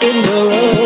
you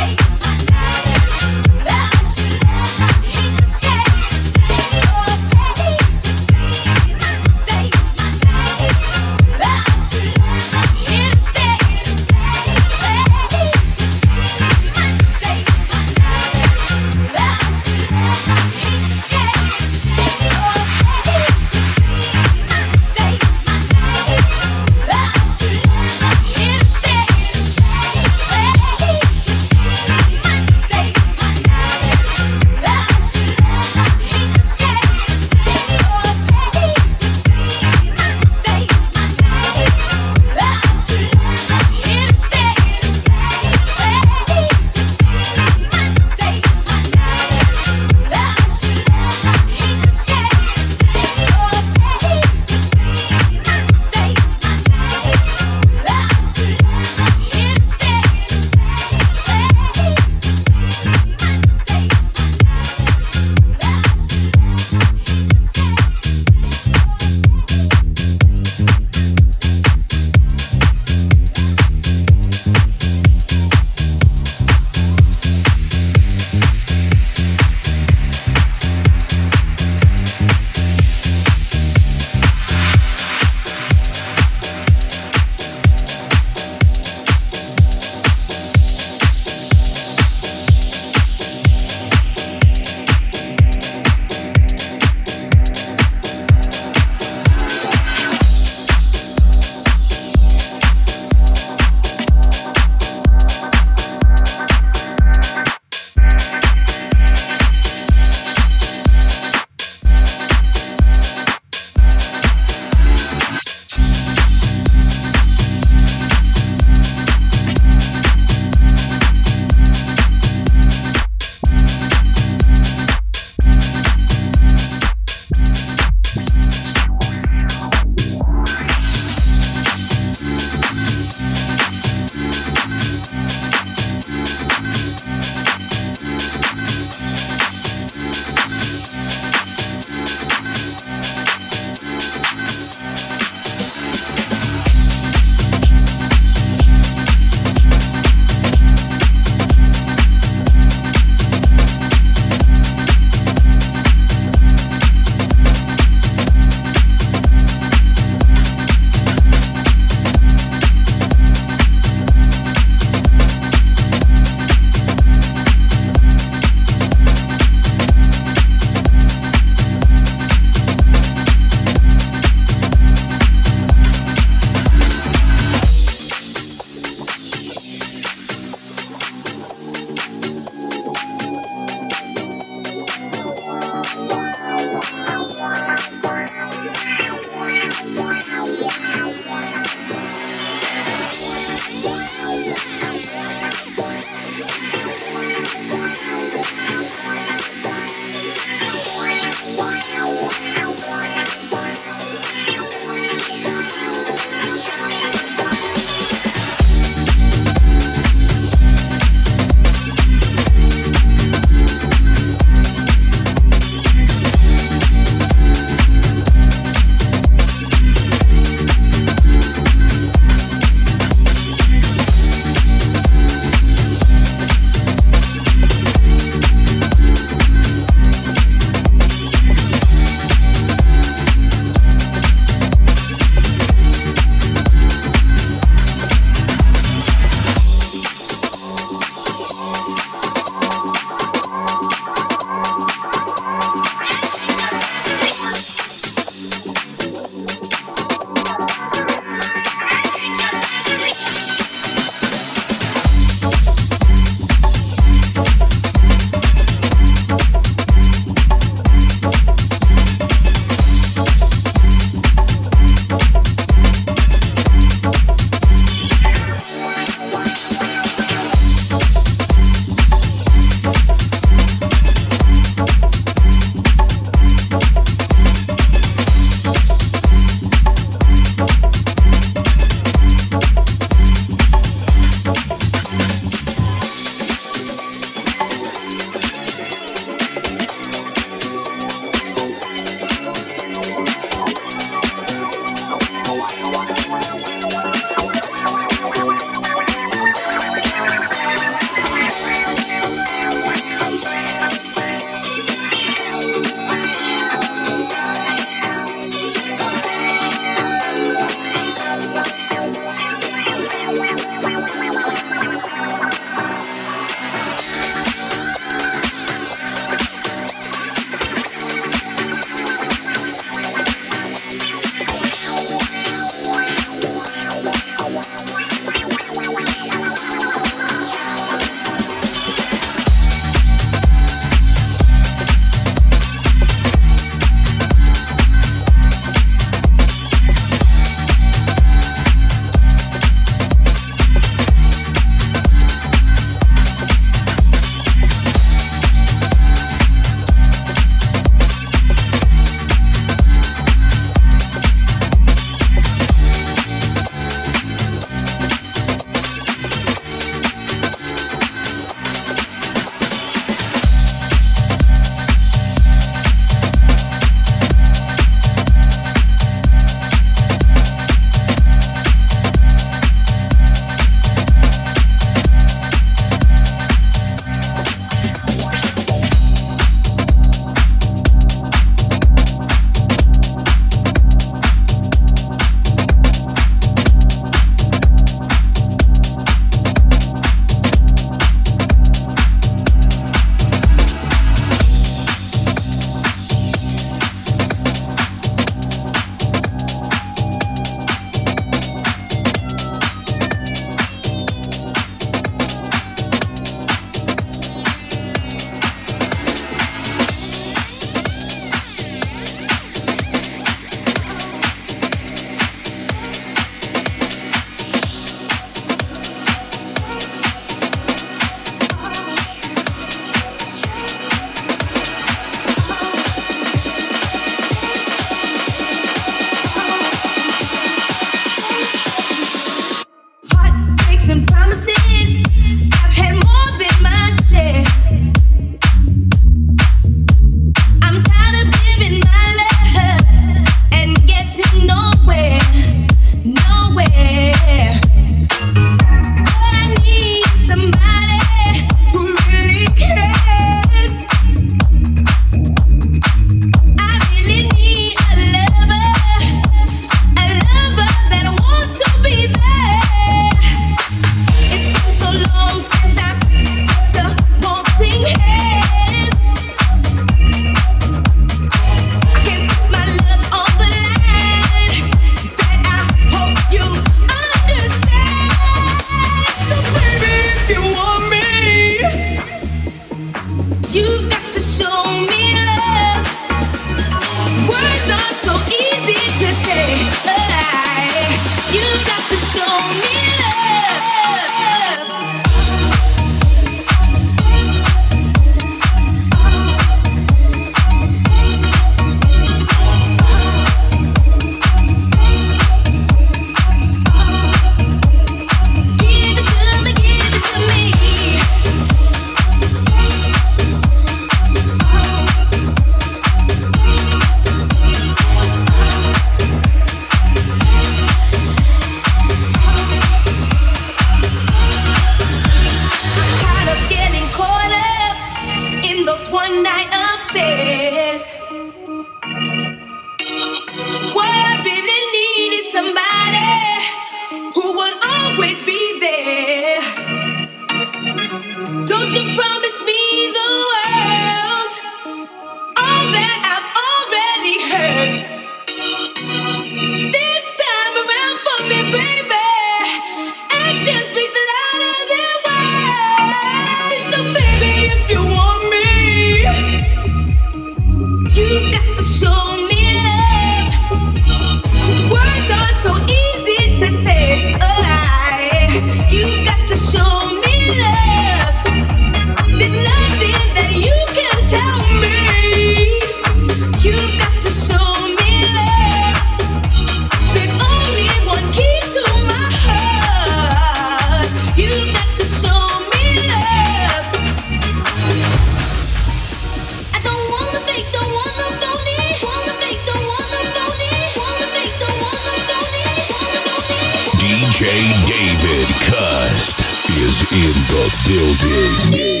building.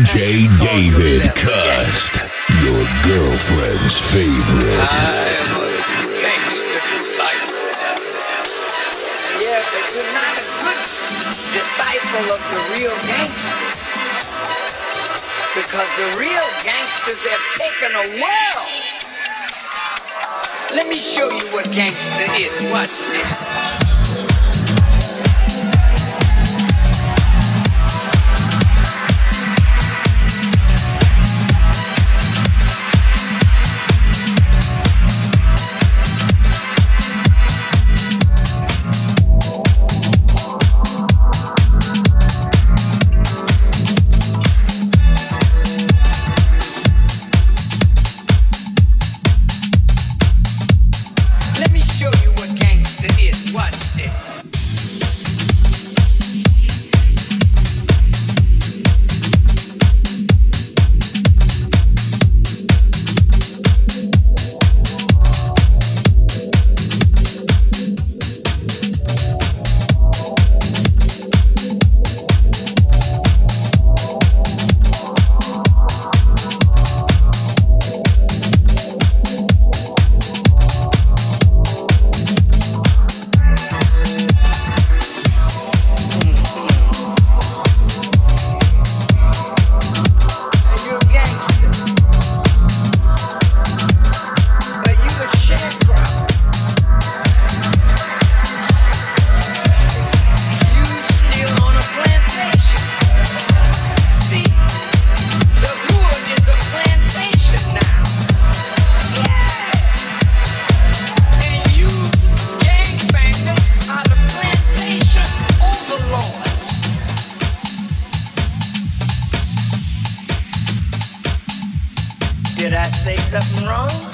DJ David Cust, your girlfriend's favorite. Yeah, but you're not a good disciple of the real gangsters. Because the real gangsters have taken a world. Let me show you what gangster is. Watch this. nothing wrong.